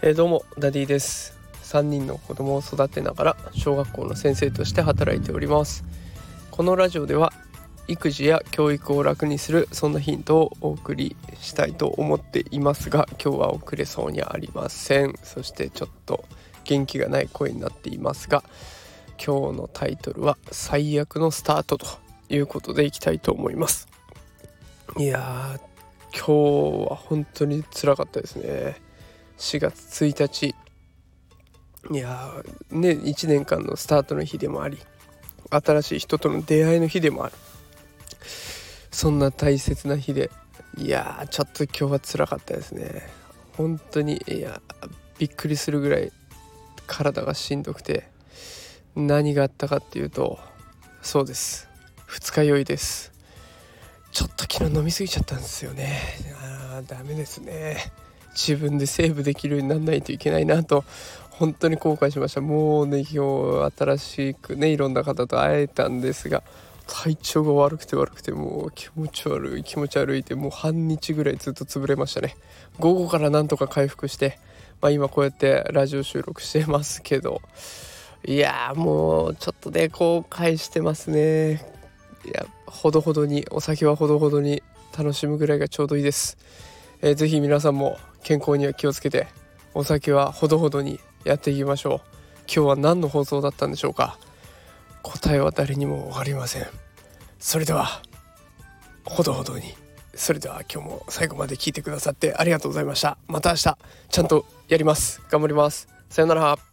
えー、どうもダディです。3人の子供を育てながら小学校の先生として働いております。このラジオでは育児や教育を楽にするそんなヒントをお送りしたいと思っていますが今日は送れそうにありません。そしてちょっと元気がない声になっていますが今日のタイトルは最悪のスタートということでいきたいと思います。いやー今日は本当につらかったですね。4月1日。いやね1年間のスタートの日でもあり新しい人との出会いの日でもある。そんな大切な日でいやちょっと今日は辛かったですね。本当にいやびっくりするぐらい体がしんどくて何があったかっていうとそうです。二日酔いです。ちょっと昨日飲み過ぎちゃったんですよね。あーダメですね。自分でセーブできるようにならないといけないなと本当に後悔しました。もうね今日新しくねいろんな方と会えたんですが体調が悪くて悪くてもう気持ち悪い気持ち悪いってもう半日ぐらいずっと潰れましたね。午後からなんとか回復して、まあ、今こうやってラジオ収録してますけど。いやもうちょっとね後悔してますね。いやほどほどにお酒はほどほどに楽しむぐらいがちょうどいいです、えー、ぜひ皆さんも健康には気をつけてお酒はほどほどにやっていきましょう。今日は何の放送だったんでしょうか。答えは誰にも分かりません。それではほどほどに。それでは今日も最後まで聞いてくださってありがとうございました。また明日ちゃんとやります。頑張ります。さよなら。